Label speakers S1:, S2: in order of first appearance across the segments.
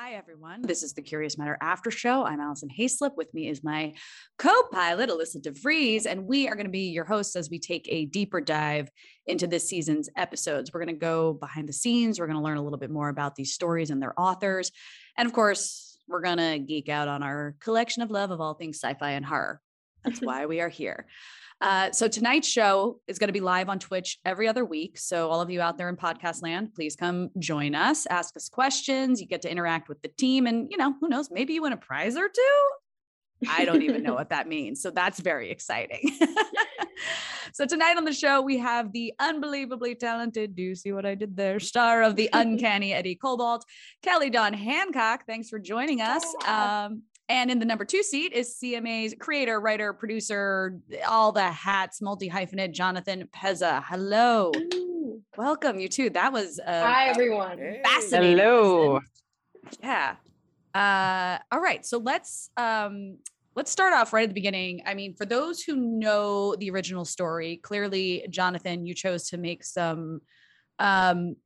S1: Hi, everyone. This is the Curious Matter After Show. I'm Allison Hayslip. With me is my co pilot, Alyssa DeVries, and we are going to be your hosts as we take a deeper dive into this season's episodes. We're going to go behind the scenes. We're going to learn a little bit more about these stories and their authors. And of course, we're going to geek out on our collection of love of all things sci fi and horror. That's why we are here. Uh, so tonight's show is going to be live on Twitch every other week. So all of you out there in podcast land, please come join us, ask us questions. You get to interact with the team, and you know, who knows, maybe you win a prize or two. I don't even know what that means. So that's very exciting. so tonight on the show, we have the unbelievably talented, do you see what I did there? Star of the uncanny Eddie Cobalt, Kelly Don Hancock. Thanks for joining us. Um, and in the number two seat is CMA's creator, writer, producer, all the hats, multi hyphenate, Jonathan Pezza. Hello. Ooh. Welcome, you too. That was uh,
S2: hi everyone.
S1: Fascinating.
S3: Hello.
S1: Yeah. Uh, all right. So let's um, let's start off right at the beginning. I mean, for those who know the original story, clearly, Jonathan, you chose to make some um,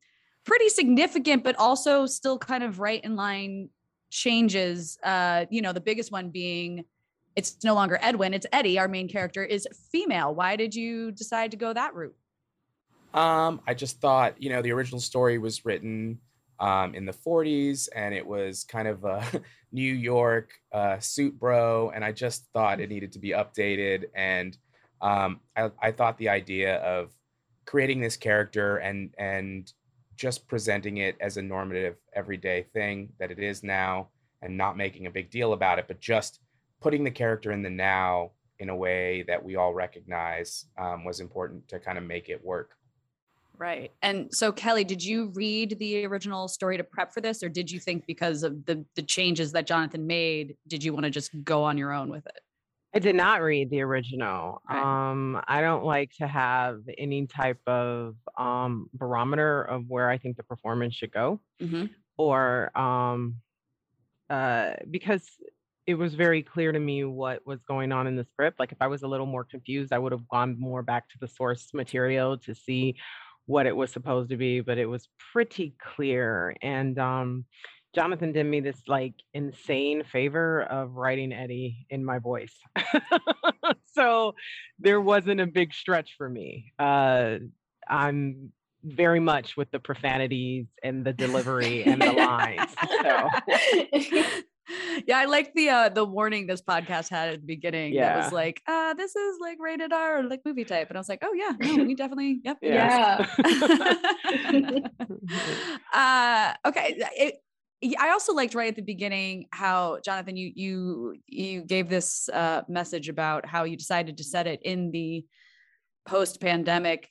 S1: pretty significant, but also still kind of right in line changes uh you know the biggest one being it's no longer edwin it's eddie our main character is female. Why did you decide to go that route?
S3: Um i just thought you know the original story was written um in the 40s and it was kind of a new york uh suit bro and i just thought it needed to be updated and um I, I thought the idea of creating this character and and just presenting it as a normative everyday thing that it is now and not making a big deal about it, but just putting the character in the now in a way that we all recognize um, was important to kind of make it work.
S1: Right. And so Kelly, did you read the original story to prep for this or did you think because of the the changes that Jonathan made, did you want to just go on your own with it?
S4: I did not read the original. Right. Um, I don't like to have any type of um, barometer of where I think the performance should go, mm-hmm. or um, uh, because it was very clear to me what was going on in the script. Like if I was a little more confused, I would have gone more back to the source material to see what it was supposed to be. But it was pretty clear, and um, Jonathan did me this like insane favor of writing Eddie in my voice. so there wasn't a big stretch for me. Uh, I'm very much with the profanities and the delivery and the lines. So.
S1: yeah, I like the uh the warning this podcast had at the beginning. Yeah. That was like, uh, this is like rated R, like movie type. And I was like, oh yeah, no, we definitely, yep.
S2: Yeah.
S1: uh okay. It, I also liked right at the beginning how Jonathan you you you gave this uh, message about how you decided to set it in the post pandemic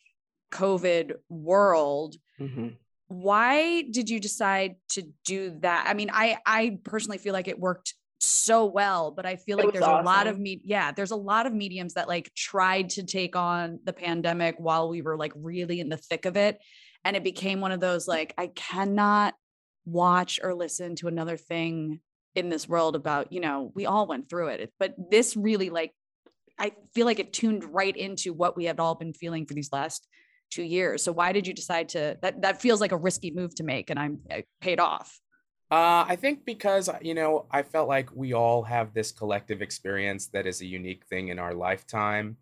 S1: COVID world. Mm-hmm. why did you decide to do that? I mean, I I personally feel like it worked so well, but I feel like there's awesome. a lot of me yeah, there's a lot of mediums that like tried to take on the pandemic while we were like really in the thick of it and it became one of those like I cannot watch or listen to another thing in this world about, you know, we all went through it. But this really like I feel like it tuned right into what we had all been feeling for these last two years. So why did you decide to that that feels like a risky move to make and I'm paid off?
S3: Uh, I think because you know I felt like we all have this collective experience that is a unique thing in our lifetime,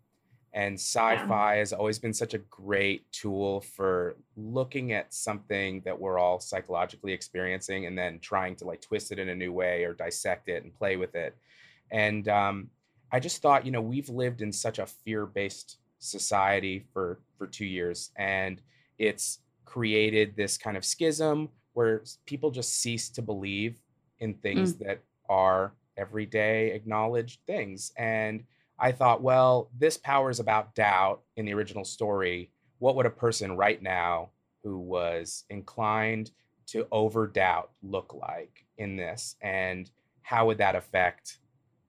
S3: and sci-fi yeah. has always been such a great tool for looking at something that we're all psychologically experiencing and then trying to like twist it in a new way or dissect it and play with it. And um, I just thought, you know, we've lived in such a fear-based society for for two years, and it's created this kind of schism where people just cease to believe in things mm. that are everyday acknowledged things. And I thought, well, this power is about doubt in the original story. What would a person right now who was inclined to over doubt look like in this? And how would that affect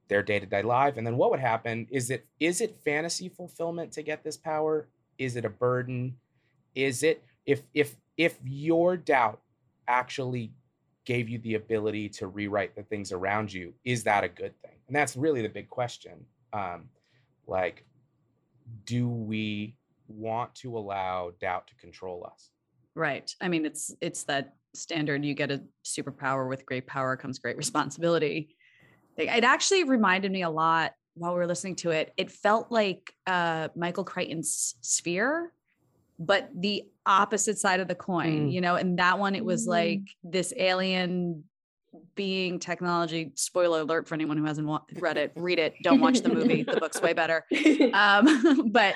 S3: their day-to-day life? And then what would happen? Is it is it fantasy fulfillment to get this power? Is it a burden? Is it if if if your doubt actually gave you the ability to rewrite the things around you is that a good thing? And that's really the big question um like do we want to allow doubt to control us
S1: right i mean it's it's that standard you get a superpower with great power comes great responsibility it actually reminded me a lot while we were listening to it. It felt like uh, Michael Crichton's Sphere, but the opposite side of the coin, mm. you know. And that one, it was mm. like this alien being technology. Spoiler alert for anyone who hasn't read it. Read it. Don't watch the movie. the book's way better. Um, but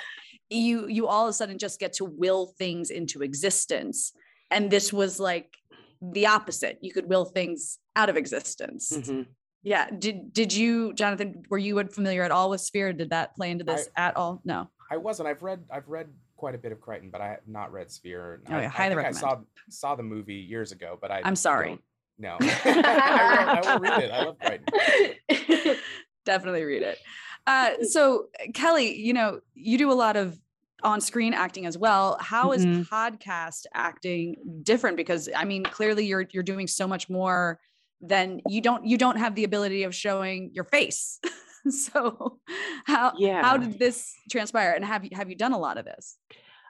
S1: you you all of a sudden just get to will things into existence, and this was like the opposite. You could will things out of existence. Mm-hmm. Yeah. Did did you, Jonathan, were you familiar at all with Sphere? Did that play into this I, at all? No.
S3: I wasn't. I've read I've read quite a bit of Crichton, but I have not read Sphere.
S1: Oh, yeah, I, highly I recommend.
S3: I saw saw the movie years ago, but I
S1: I'm sorry.
S3: No. I, will, I will read it. I love Crichton.
S1: Definitely read it. Uh, so Kelly, you know, you do a lot of on-screen acting as well. How is mm-hmm. podcast acting different? Because I mean, clearly you're you're doing so much more than you don't you don't have the ability of showing your face so how yeah. how did this transpire and have you have you done a lot of this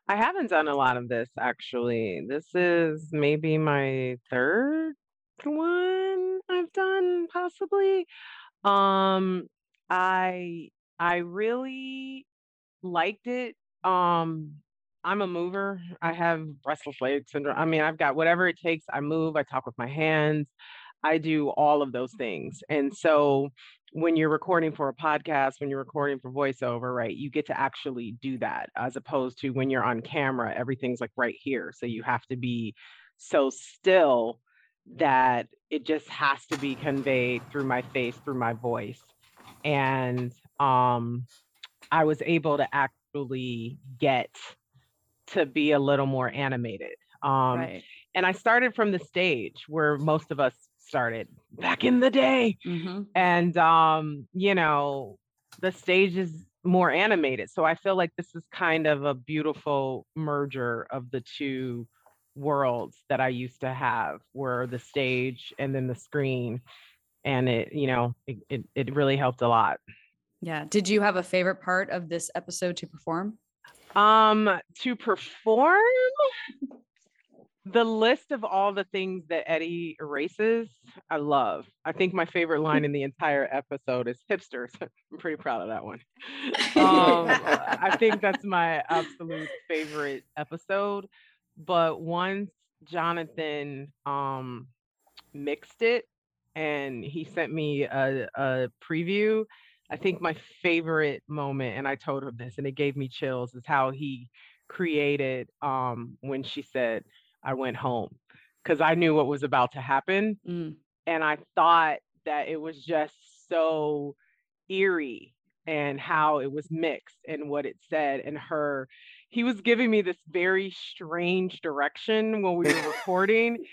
S4: i haven't done a lot of this actually this is maybe my third one i've done possibly um i i really liked it um I'm a mover. I have restless leg syndrome. I mean, I've got whatever it takes. I move, I talk with my hands. I do all of those things. And so when you're recording for a podcast, when you're recording for voiceover, right, you get to actually do that as opposed to when you're on camera, everything's like right here. So you have to be so still that it just has to be conveyed through my face, through my voice. And um, I was able to actually get to be a little more animated. Um, right. And I started from the stage where most of us started back in the day. Mm-hmm. And um, you know, the stage is more animated. So I feel like this is kind of a beautiful merger of the two worlds that I used to have, where the stage and then the screen. And it, you know, it, it, it really helped a lot.
S1: Yeah. Did you have a favorite part of this episode to perform?
S4: Um, to perform, the list of all the things that Eddie erases, I love. I think my favorite line in the entire episode is hipsters. I'm pretty proud of that one. Um, I think that's my absolute favorite episode. But once Jonathan um, mixed it and he sent me a, a preview, I think my favorite moment, and I told him this and it gave me chills, is how he created um, when she said, I went home because I knew what was about to happen. Mm. And I thought that it was just so eerie and how it was mixed and what it said and her he was giving me this very strange direction when we were recording.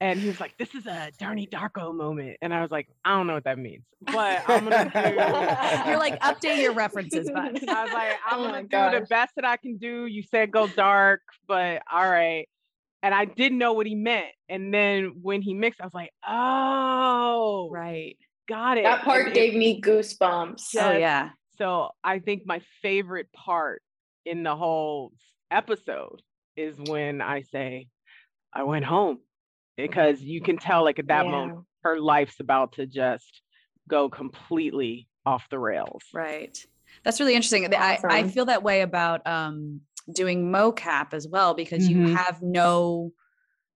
S4: and he was like, "This is a Donnie Darko moment," and I was like, "I don't know what that means, but I'm gonna
S1: do." You're like, update your references, but
S4: I was like, "I'm oh gonna do gosh. the best that I can do." You said go dark, but all right. And I didn't know what he meant, and then when he mixed, I was like, "Oh,
S1: right,
S4: got it."
S2: That part and gave it, me goosebumps.
S1: Oh yeah.
S4: So I think my favorite part in the whole episode is when I say, "I went home." because you can tell like at that yeah. moment her life's about to just go completely off the rails.
S1: Right. That's really interesting. Awesome. I, I feel that way about um, doing mocap as well because mm-hmm. you have no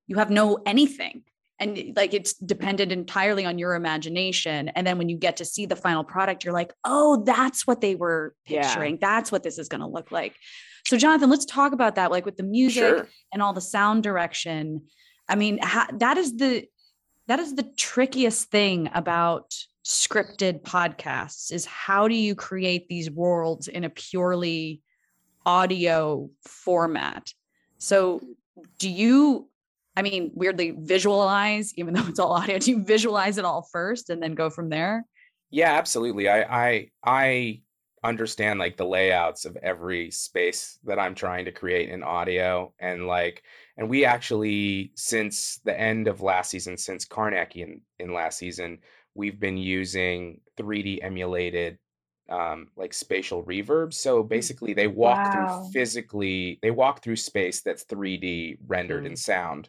S1: you have no anything and eh, like it's dependent entirely on your imagination and then when you get to see the final product you're like oh that's what they were picturing yeah. that's what this is going to look like so jonathan let's talk about that like with the music sure. and all the sound direction I mean, ha- that is the that is the trickiest thing about scripted podcasts is how do you create these worlds in a purely audio format? So, do you I mean, weirdly visualize even though it's all audio, do you visualize it all first and then go from there?
S3: Yeah, absolutely. I I I understand like the layouts of every space that I'm trying to create in audio and like and we actually since the end of last season since Karnak in, in last season we've been using 3D emulated um, like spatial reverb so mm, basically they walk wow. through physically they walk through space that's 3D rendered mm. in sound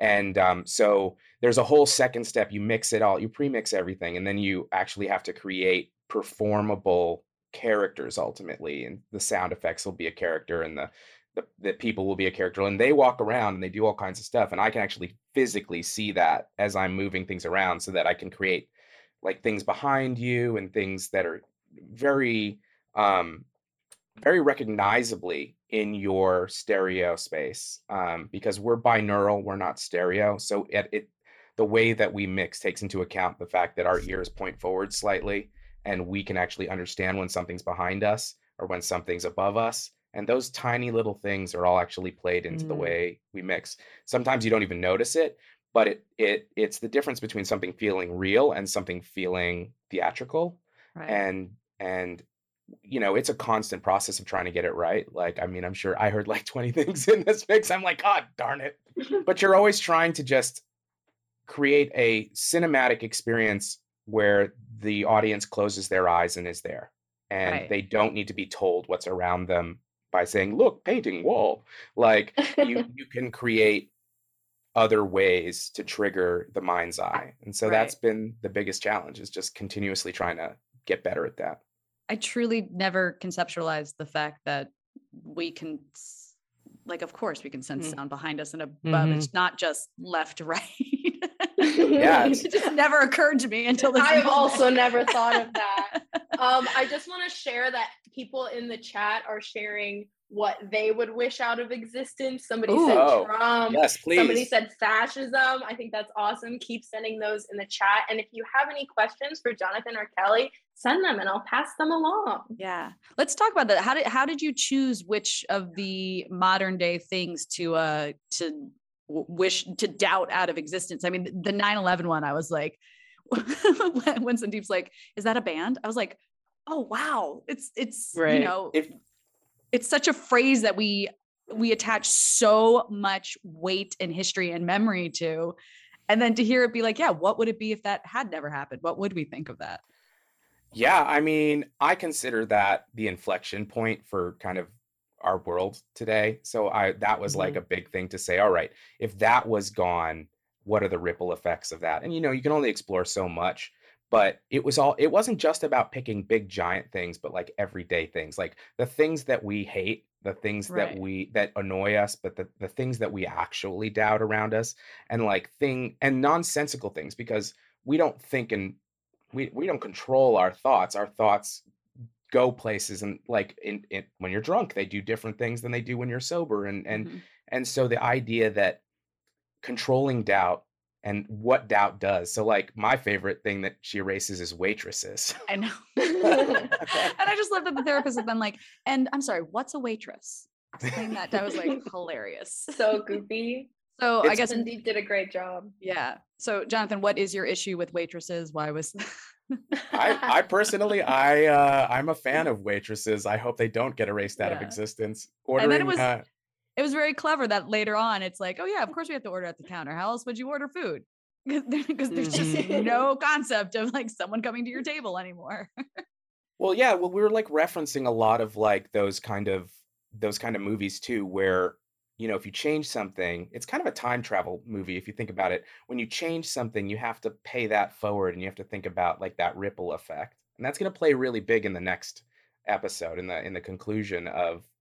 S3: and um, so there's a whole second step you mix it all you pre-mix everything and then you actually have to create performable characters ultimately and the sound effects will be a character and the, the the people will be a character and they walk around and they do all kinds of stuff and i can actually physically see that as i'm moving things around so that i can create like things behind you and things that are very um very recognizably in your stereo space um, because we're binaural we're not stereo so it, it the way that we mix takes into account the fact that our ears point forward slightly and we can actually understand when something's behind us or when something's above us and those tiny little things are all actually played into mm. the way we mix sometimes you don't even notice it but it it it's the difference between something feeling real and something feeling theatrical right. and and you know it's a constant process of trying to get it right like i mean i'm sure i heard like 20 things in this mix i'm like god darn it but you're always trying to just create a cinematic experience where the audience closes their eyes and is there and right. they don't need to be told what's around them by saying look painting wall like you you can create other ways to trigger the mind's eye and so right. that's been the biggest challenge is just continuously trying to get better at that
S1: i truly never conceptualized the fact that we can like of course we can sense mm. sound behind us and above mm-hmm. it's not just left right
S3: yeah
S1: it just never occurred to me until this
S2: i've moment. also never thought of that um, i just want to share that people in the chat are sharing what they would wish out of existence. Somebody Ooh, said oh, Trump.
S3: Yes, please.
S2: Somebody said fascism. I think that's awesome. Keep sending those in the chat. And if you have any questions for Jonathan or Kelly, send them and I'll pass them along.
S1: Yeah. Let's talk about that. How did how did you choose which of the modern day things to uh to wish to doubt out of existence? I mean, the 9/11 one I was like when Sandeep's like, "Is that a band?" I was like, "Oh wow, it's it's right. you know if it's such a phrase that we we attach so much weight and history and memory to. And then to hear it be like yeah what would it be if that had never happened? What would we think of that?
S3: Yeah i mean i consider that the inflection point for kind of our world today. So i that was mm-hmm. like a big thing to say all right if that was gone what are the ripple effects of that? And you know you can only explore so much but it was all it wasn't just about picking big giant things but like everyday things like the things that we hate the things right. that we that annoy us but the, the things that we actually doubt around us and like thing and nonsensical things because we don't think and we we don't control our thoughts our thoughts go places and like in, in when you're drunk they do different things than they do when you're sober and and mm-hmm. and so the idea that controlling doubt and what doubt does. So, like, my favorite thing that she erases is waitresses.
S1: I know. and I just love that the therapist has been like, and I'm sorry, what's a waitress? explain that. That was like hilarious.
S2: So goofy.
S1: So it's, I guess
S2: Cindy did a great job.
S1: Yeah. So Jonathan, what is your issue with waitresses? Why was
S3: I, I personally, I, uh, I'm a fan of waitresses. I hope they don't get erased out yeah. of existence. Ordering,
S1: and then it was, uh, it was very clever that later on it's like, oh yeah, of course we have to order at the counter. How else would you order food? Because there's just mm-hmm. no concept of like someone coming to your table anymore.
S3: well, yeah. Well, we were like referencing a lot of like those kind of those kind of movies too, where you know, if you change something, it's kind of a time travel movie if you think about it. When you change something, you have to pay that forward and you have to think about like that ripple effect. And that's going to play really big in the next episode in the in the conclusion of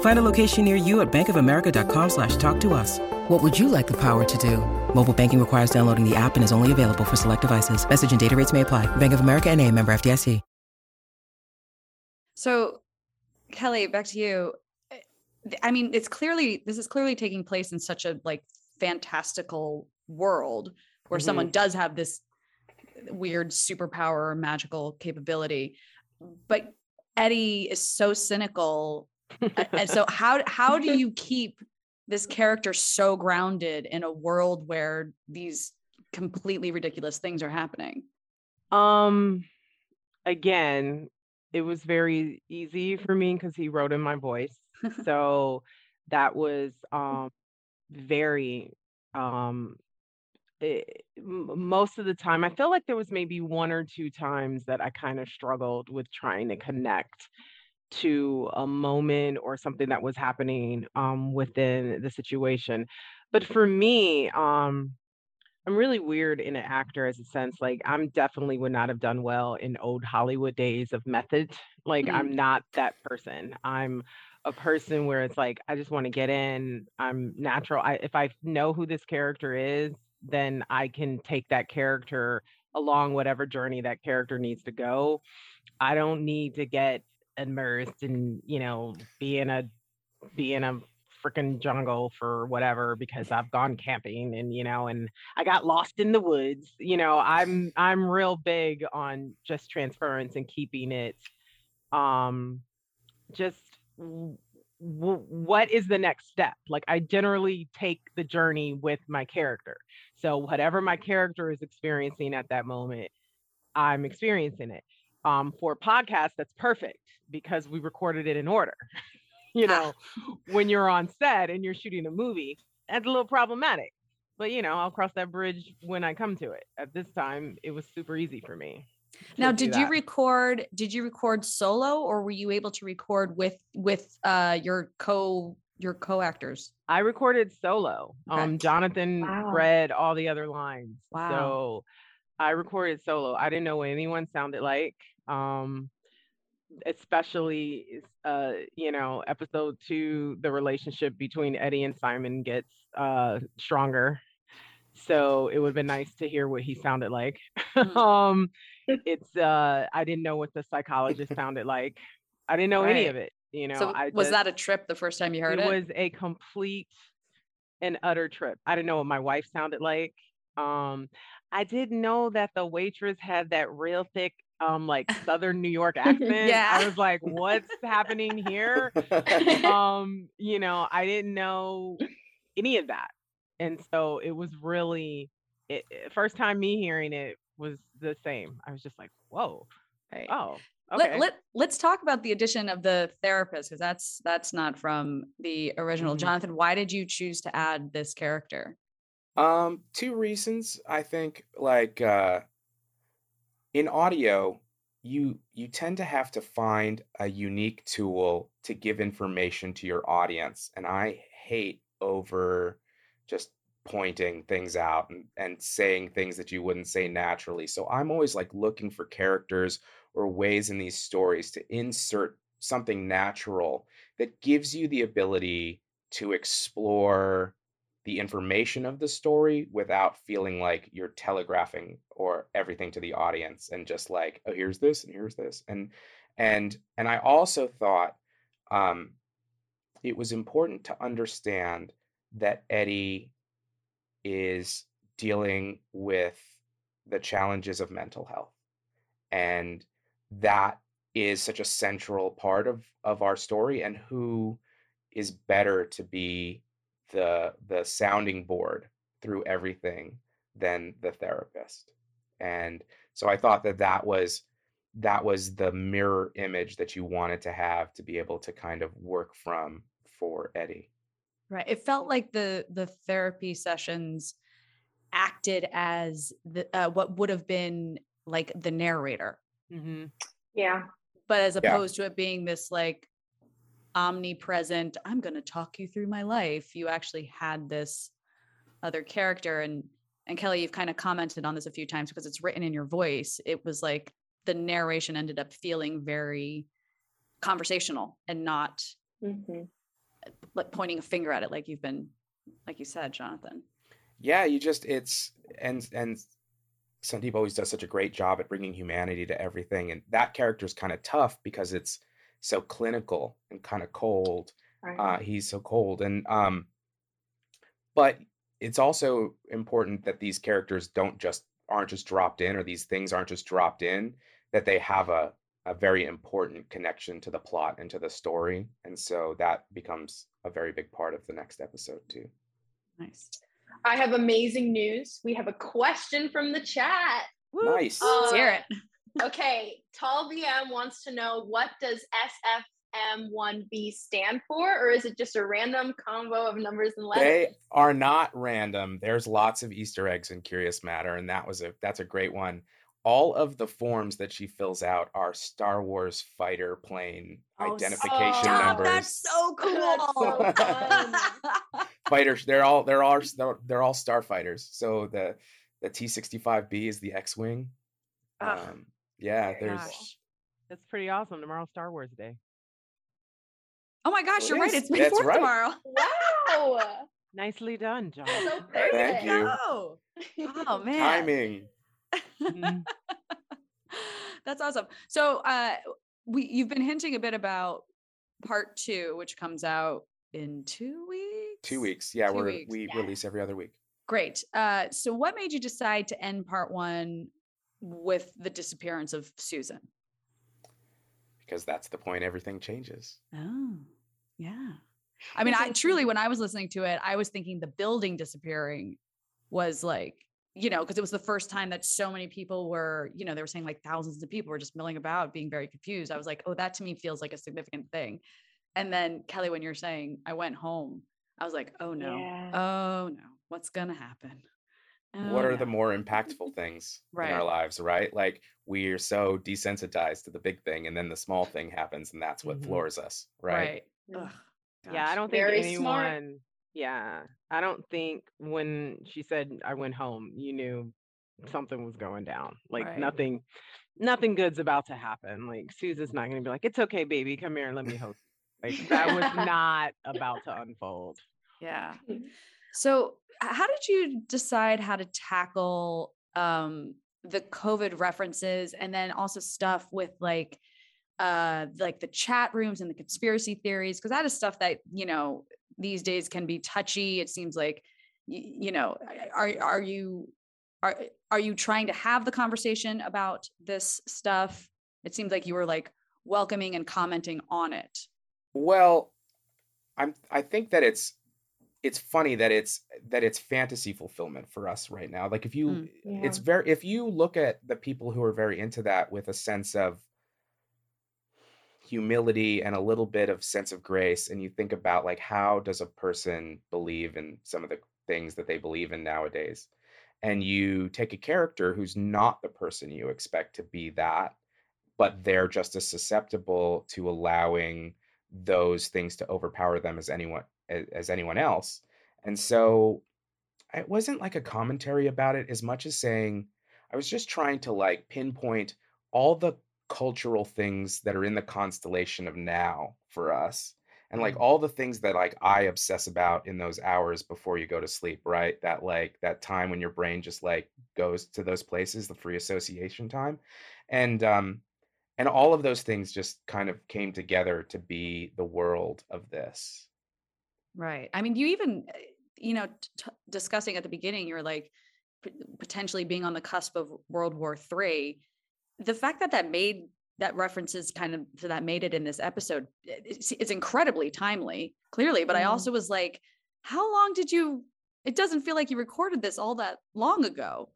S5: Find a location near you at bankofamerica.com slash talk to us. What would you like the power to do? Mobile banking requires downloading the app and is only available for select devices. Message and data rates may apply. Bank of America and a member FDIC.
S1: So, Kelly, back to you. I mean, it's clearly, this is clearly taking place in such a like fantastical world where mm-hmm. someone does have this weird superpower or magical capability but eddie is so cynical and so how how do you keep this character so grounded in a world where these completely ridiculous things are happening?
S4: Um again it was very easy for me because he wrote in my voice. So that was um very um it, eh, most of the time i feel like there was maybe one or two times that i kind of struggled with trying to connect to a moment or something that was happening um, within the situation. But for me um, i'm really weird in an actor as a sense like i'm definitely would not have done well in old hollywood days of method. Like mm-hmm. i'm not that person. I'm a person where it's like i just want to get in. I'm natural. I, if i know who this character is then I can take that character along whatever journey that character needs to go. I don't need to get immersed and, you know, be in a be in a freaking jungle for whatever because I've gone camping and you know and I got lost in the woods. You know, I'm I'm real big on just transference and keeping it um just w- what is the next step? Like I generally take the journey with my character. So whatever my character is experiencing at that moment, I'm experiencing it. Um, for podcast, that's perfect because we recorded it in order. you know, when you're on set and you're shooting a movie, that's a little problematic. But you know, I'll cross that bridge when I come to it. At this time, it was super easy for me.
S1: Now, did you record? Did you record solo, or were you able to record with with uh, your co your co-actors?
S4: I recorded solo. Okay. Um, Jonathan wow. read all the other lines. Wow. So I recorded solo. I didn't know what anyone sounded like. Um, especially uh, you know, episode two, the relationship between Eddie and Simon gets uh stronger. So it would have been nice to hear what he sounded like. Mm. um, it's uh, I didn't know what the psychologist sounded like. I didn't know right. any of it. You know,
S1: so
S4: I
S1: was that a trip the first time you heard it?
S4: It was a complete and utter trip. I didn't know what my wife sounded like. Um, I didn't know that the waitress had that real thick um like southern new york accent yeah i was like what's happening here um you know i didn't know any of that and so it was really it, first time me hearing it was the same. I was just like, whoa. Right. Oh, okay.
S1: Let, let, let's talk about the addition of the therapist because that's that's not from the original. Mm-hmm. Jonathan, why did you choose to add this character?
S3: Um, two reasons. I think like uh in audio, you you tend to have to find a unique tool to give information to your audience. And I hate over just pointing things out and, and saying things that you wouldn't say naturally. So I'm always like looking for characters or ways in these stories to insert something natural that gives you the ability to explore the information of the story without feeling like you're telegraphing or everything to the audience and just like oh here's this and here's this and and and i also thought um it was important to understand that eddie is dealing with the challenges of mental health and that is such a central part of of our story and who is better to be the the sounding board through everything than the therapist and so i thought that that was that was the mirror image that you wanted to have to be able to kind of work from for eddie
S1: right it felt like the the therapy sessions acted as the uh, what would have been like the narrator
S2: mm-hmm. yeah
S1: but as opposed yeah. to it being this like omnipresent i'm going to talk you through my life. You actually had this other character and and kelly you've kind of commented on this a few times because it's written in your voice. It was like the narration ended up feeling very conversational and not mm-hmm. like pointing a finger at it like you've been like you said jonathan.
S3: Yeah you just it's and and Sandeep always does such a great job at bringing humanity to everything and that character is kind of tough because it's so clinical and kind of cold. Right. Uh, he's so cold, and um, but it's also important that these characters don't just aren't just dropped in, or these things aren't just dropped in. That they have a a very important connection to the plot and to the story, and so that becomes a very big part of the next episode too.
S1: Nice.
S2: I have amazing news. We have a question from the chat.
S3: Nice.
S1: Uh, Let's hear it
S2: okay, Tall VM wants to know what does SFM1B stand for, or is it just a random combo of numbers and letters?
S3: They are not random. There's lots of Easter eggs in Curious Matter, and that was a that's a great one. All of the forms that she fills out are Star Wars fighter plane oh, identification oh, numbers.
S1: That's so cool. That's
S3: so Fighters, they're all they're all they're all starfighters. So the the T65B is the X-wing. Um, yeah, there's. Gosh.
S4: That's pretty awesome. Tomorrow's Star Wars Day.
S1: Oh my gosh, you're right. It's May 4th right. tomorrow.
S2: Wow.
S4: Nicely done, John.
S2: So
S3: Thank you.
S1: Oh, oh man.
S3: Timing.
S1: Mm-hmm. That's awesome. So uh we you've been hinting a bit about part two, which comes out in two weeks.
S3: Two weeks. Yeah, we we're we yeah. release every other week.
S1: Great. Uh so what made you decide to end part one with the disappearance of Susan?
S3: Because that's the point everything changes.
S1: Oh, yeah. I mean, I truly, when I was listening to it, I was thinking the building disappearing was like, you know, because it was the first time that so many people were, you know, they were saying like thousands of people were just milling about, being very confused. I was like, oh, that to me feels like a significant thing. And then Kelly, when you're saying I went home, I was like, oh no, yeah. oh no, what's gonna happen?
S3: Oh, what are yeah. the more impactful things right. in our lives, right? Like we are so desensitized to the big thing, and then the small thing happens, and that's what mm-hmm. floors us, right?
S1: Right.
S4: yeah, I don't think Very anyone. Smart. Yeah, I don't think when she said I went home, you knew something was going down. Like right. nothing, nothing good's about to happen. Like Susan's not going to be like, "It's okay, baby, come here and let me host." Like that was not about to unfold.
S1: Yeah. So how did you decide how to tackle um, the COVID references and then also stuff with like uh like the chat rooms and the conspiracy theories? Because that is stuff that you know these days can be touchy. It seems like you, you know are are you are are you trying to have the conversation about this stuff? It seems like you were like welcoming and commenting on it.
S3: Well i'm i think that it's it's funny that it's that it's fantasy fulfillment for us right now like if you mm, yeah. it's very if you look at the people who are very into that with a sense of humility and a little bit of sense of grace and you think about like how does a person believe in some of the things that they believe in nowadays and you take a character who's not the person you expect to be that but they're just as susceptible to allowing those things to overpower them as anyone as anyone else. And so it wasn't like a commentary about it as much as saying I was just trying to like pinpoint all the cultural things that are in the constellation of now for us and like all the things that like I obsess about in those hours before you go to sleep, right? That like that time when your brain just like goes to those places, the free association time. And um and all of those things just kind of came together to be the world of this.
S1: Right. I mean, you even eh, you know, t- discussing at the beginning, you're like p- potentially being on the cusp of World War 3. The fact that that made that references kind of so that made it in this episode it's, it's incredibly timely clearly but mm. i mm-hmm. also was like how long did you it doesn't feel like you recorded this all that long ago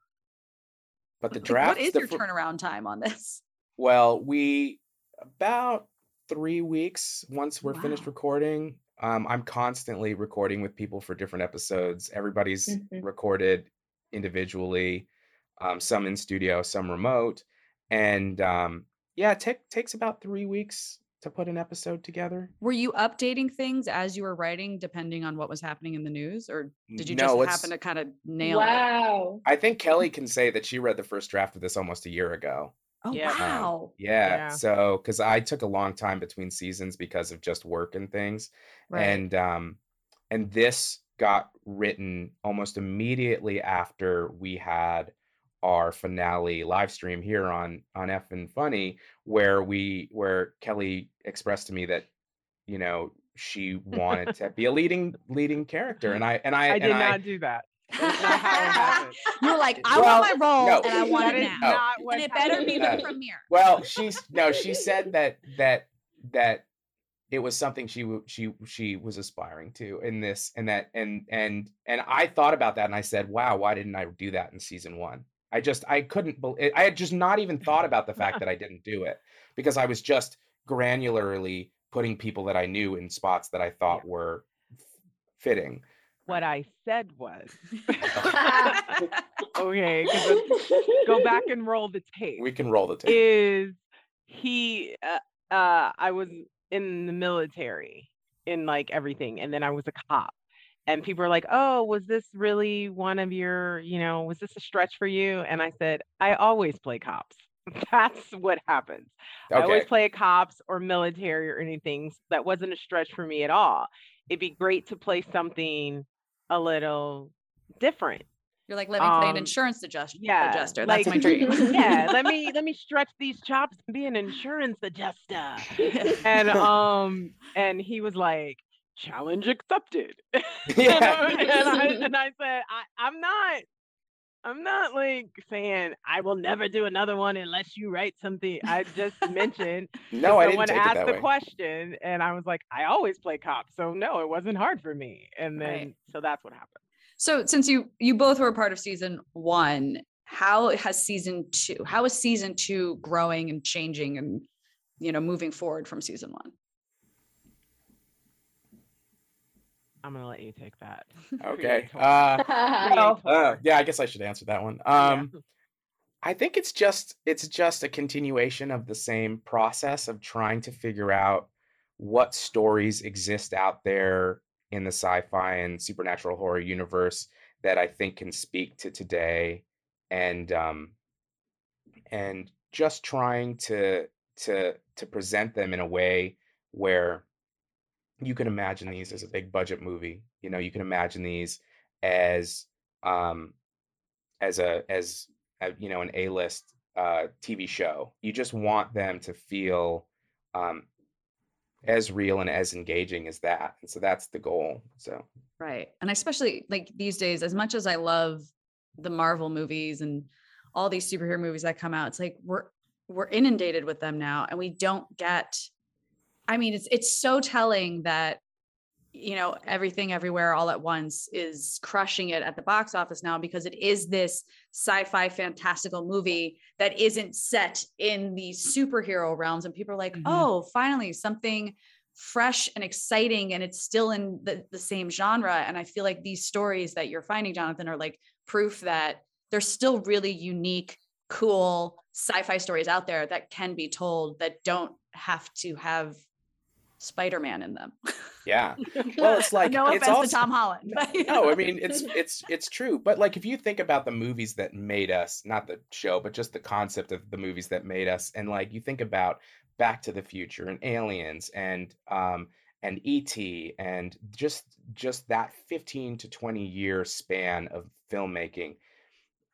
S3: but the draft
S1: what is your fr- turnaround time on this
S3: well we about three weeks once we're wow. finished recording um, i'm constantly recording with people for different episodes everybody's mm-hmm. recorded individually um, some in studio some remote and um, yeah, it t- takes about three weeks to put an episode together.
S1: Were you updating things as you were writing, depending on what was happening in the news, or did you no, just happen to kind of nail
S2: wow. it? Wow!
S3: I think Kelly can say that she read the first draft of this almost a year ago.
S1: Oh yeah. wow!
S3: Um, yeah. yeah. So, because I took a long time between seasons because of just work and things, right. and um, and this got written almost immediately after we had our finale live stream here on on F and Funny, where we where Kelly expressed to me that you know she wanted to be a leading leading character, and I and I
S4: I did
S3: not
S4: I, do that.
S1: You're like, I well, want my role no, and I want it now, and it better be the premiere.
S3: Well, she's no, she said that that that it was something she she she was aspiring to in this and that and and and I thought about that and I said, wow, why didn't I do that in season one? I just I couldn't believe I had just not even thought about the fact that I didn't do it because I was just granularly putting people that I knew in spots that I thought yeah. were fitting.
S4: What I said was okay, go back and roll the tape.
S3: We can roll the tape.
S4: Is he uh, uh I was in the military in like everything and then I was a cop and people are like, "Oh, was this really one of your, you know, was this a stretch for you?" And I said, "I always play cops. That's what happens. Okay. I always play cops or military or anything. That wasn't a stretch for me at all. It'd be great to play something a little different.
S1: You're like, let me play an um, insurance adjuster. Yeah, adjuster. That's like, my dream.
S4: yeah, let me let me stretch these chops and be an insurance adjuster. and um, and he was like, challenge accepted. Yeah. and, I, and I said, I, I'm not, I'm not like saying I will never do another one unless you write something. I just mentioned
S3: no, I
S4: someone
S3: didn't take
S4: asked
S3: the
S4: way. question, and I was like, I always play cop, so no, it wasn't hard for me. And then right. so that's what happened.
S1: So since you you both were a part of season one, how has season two? How is season two growing and changing and you know moving forward from season one?
S4: I'm gonna let you take that.
S3: Okay. Uh, uh, yeah, I guess I should answer that one. Um, yeah. I think it's just it's just a continuation of the same process of trying to figure out what stories exist out there in the sci-fi and supernatural horror universe that I think can speak to today, and um, and just trying to to to present them in a way where you can imagine these as a big budget movie. You know, you can imagine these as um as a as a, you know an A-list uh TV show. You just want them to feel um as real and as engaging as that. And so that's the goal. So
S1: Right. And especially like these days as much as I love the Marvel movies and all these superhero movies that come out, it's like we're we're inundated with them now and we don't get I mean, it's it's so telling that you know everything everywhere all at once is crushing it at the box office now because it is this sci-fi fantastical movie that isn't set in the superhero realms and people are like mm-hmm. oh finally something fresh and exciting and it's still in the, the same genre and i feel like these stories that you're finding jonathan are like proof that there's still really unique cool sci-fi stories out there that can be told that don't have to have Spider-Man in them.
S3: Yeah. Well, it's like
S1: no
S3: it's
S1: offense also, to Tom Holland.
S3: but, no, I mean it's it's it's true. But like if you think about the movies that made us, not the show, but just the concept of the movies that made us, and like you think about Back to the Future and Aliens and um and ET and just just that 15 to 20 year span of filmmaking.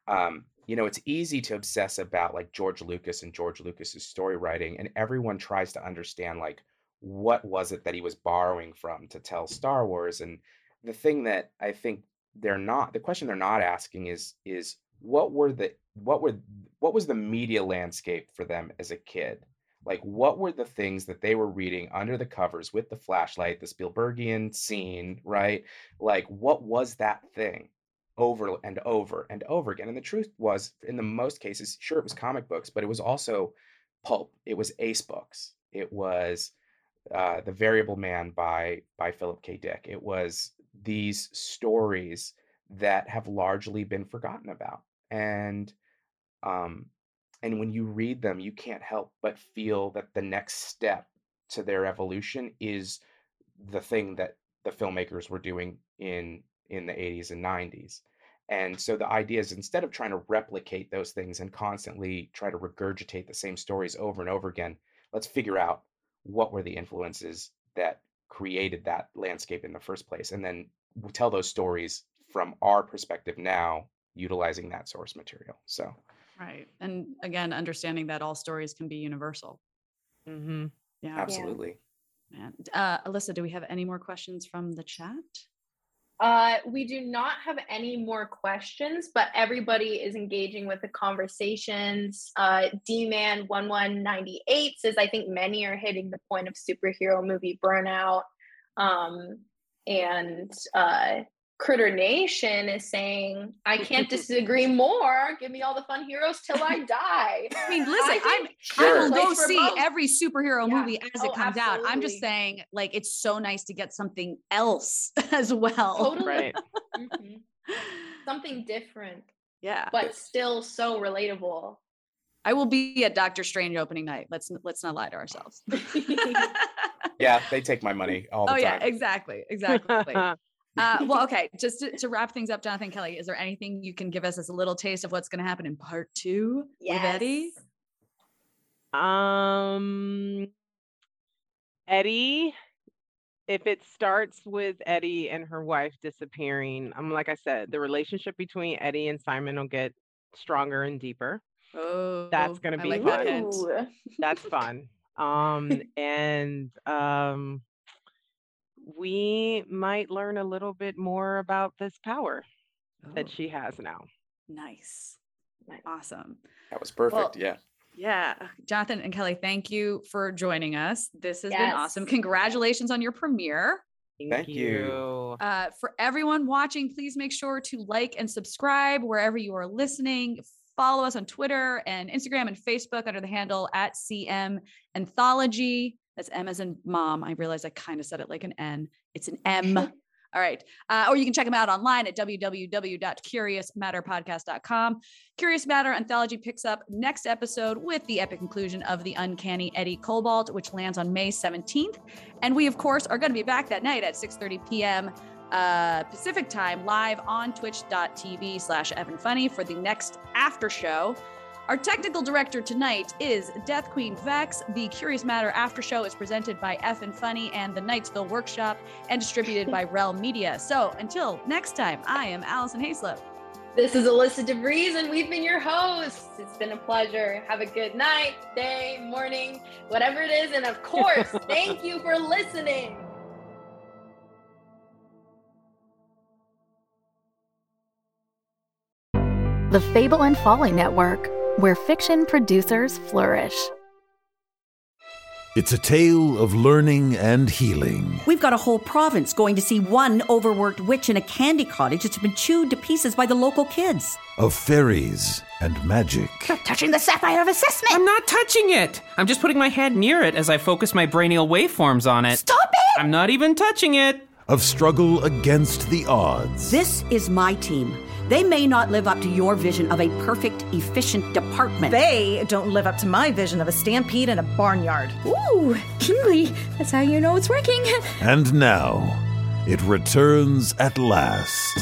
S3: Um, you know, it's easy to obsess about like George Lucas and George Lucas's story writing, and everyone tries to understand like what was it that he was borrowing from to tell Star Wars. And the thing that I think they're not the question they're not asking is is what were the what were what was the media landscape for them as a kid? Like what were the things that they were reading under the covers with the flashlight the spielbergian scene right? Like what was that thing over and over and over again? And the truth was in the most cases sure it was comic books but it was also pulp. It was ace books. It was uh, the variable man by by philip k. Dick. It was these stories that have largely been forgotten about and um and when you read them you can't help but feel that the next step to their evolution is the thing that the filmmakers were doing in in the 80s and 90s and so the idea is instead of trying to replicate those things and constantly try to regurgitate the same stories over and over again let's figure out what were the influences that created that landscape in the first place? And then we tell those stories from our perspective now utilizing that source material so.
S1: Right and again understanding that all stories can be universal.
S4: Mm-hmm.
S3: yeah. Absolutely.
S1: Man. Uh, alyssa do we have any more questions from the chat
S2: uh, we do not have any more questions, but everybody is engaging with the conversations. Uh, D-Man1198 says, I think many are hitting the point of superhero movie burnout. Um, and uh, Critter Nation is saying, I can't disagree more. Give me all the fun heroes till I die.
S1: I mean, listen, I I'm, sure. I will go see both. every superhero yeah. movie as oh, it comes absolutely. out. I'm just saying, like, it's so nice to get something else as well.
S2: Totally. Right. mm-hmm. Something different.
S1: Yeah.
S2: But still so relatable.
S1: I will be at Doctor Strange opening night. Let's let's not lie to ourselves.
S3: yeah, they take my money all the
S1: oh,
S3: time.
S1: Oh yeah, exactly. Exactly. Uh, well, okay. Just to, to, wrap things up, Jonathan Kelly, is there anything you can give us as a little taste of what's going to happen in part two yes. with Eddie?
S4: Um, Eddie, if it starts with Eddie and her wife disappearing, I'm um, like I said, the relationship between Eddie and Simon will get stronger and deeper.
S1: Oh,
S4: that's going to be like fun. That's fun. Um, and um, we might learn a little bit more about this power oh. that she has now.
S1: Nice. Awesome.
S3: That was perfect. Well, yeah.
S1: Yeah. Jonathan and Kelly, thank you for joining us. This has yes. been awesome. Congratulations on your premiere.
S3: Thank, thank you.
S1: Uh, for everyone watching, please make sure to like and subscribe wherever you are listening. Follow us on Twitter and Instagram and Facebook under the handle at CM Anthology. That's M as in mom. I realize I kind of said it like an N. It's an M. All right. Uh, or you can check them out online at www.curiousmatterpodcast.com. Curious Matter Anthology picks up next episode with the epic conclusion of The Uncanny Eddie Cobalt, which lands on May 17th. And we, of course, are going to be back that night at 6.30 p.m uh, Pacific time live on twitch.tv slash Evan Funny for the next after show. Our technical director tonight is Death Queen Vex. The Curious Matter after show is presented by F and Funny and the Knightsville Workshop and distributed by Rel Media. So until next time, I am Allison Hayslip.
S2: This is Alyssa DeVries, and we've been your hosts. It's been a pleasure. Have a good night, day, morning, whatever it is. And of course, thank you for listening.
S6: the Fable and Folly Network, where fiction producers flourish.
S7: It's a tale of learning and healing.
S8: We've got a whole province going to see one overworked witch in a candy cottage that's been chewed to pieces by the local kids.
S7: Of fairies and magic.
S9: Stop touching the sapphire of assessment!
S10: I'm not touching it! I'm just putting my hand near it as I focus my brainial waveforms on it.
S9: Stop it!
S10: I'm not even touching it!
S7: Of struggle against the odds.
S8: This is my team. They may not live up to your vision of a perfect, efficient department.
S11: They don't live up to my vision of a stampede in a barnyard.
S9: Ooh, Kingly, that's how you know it's working.
S7: And now, it returns at last.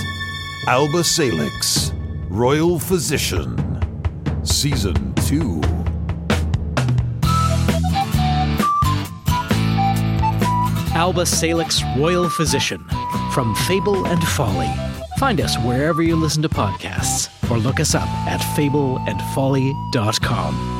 S7: Alba Salix, Royal Physician, Season 2.
S12: Alba Salix Royal Physician from Fable and Folly. Find us wherever you listen to podcasts or look us up at fableandfolly.com.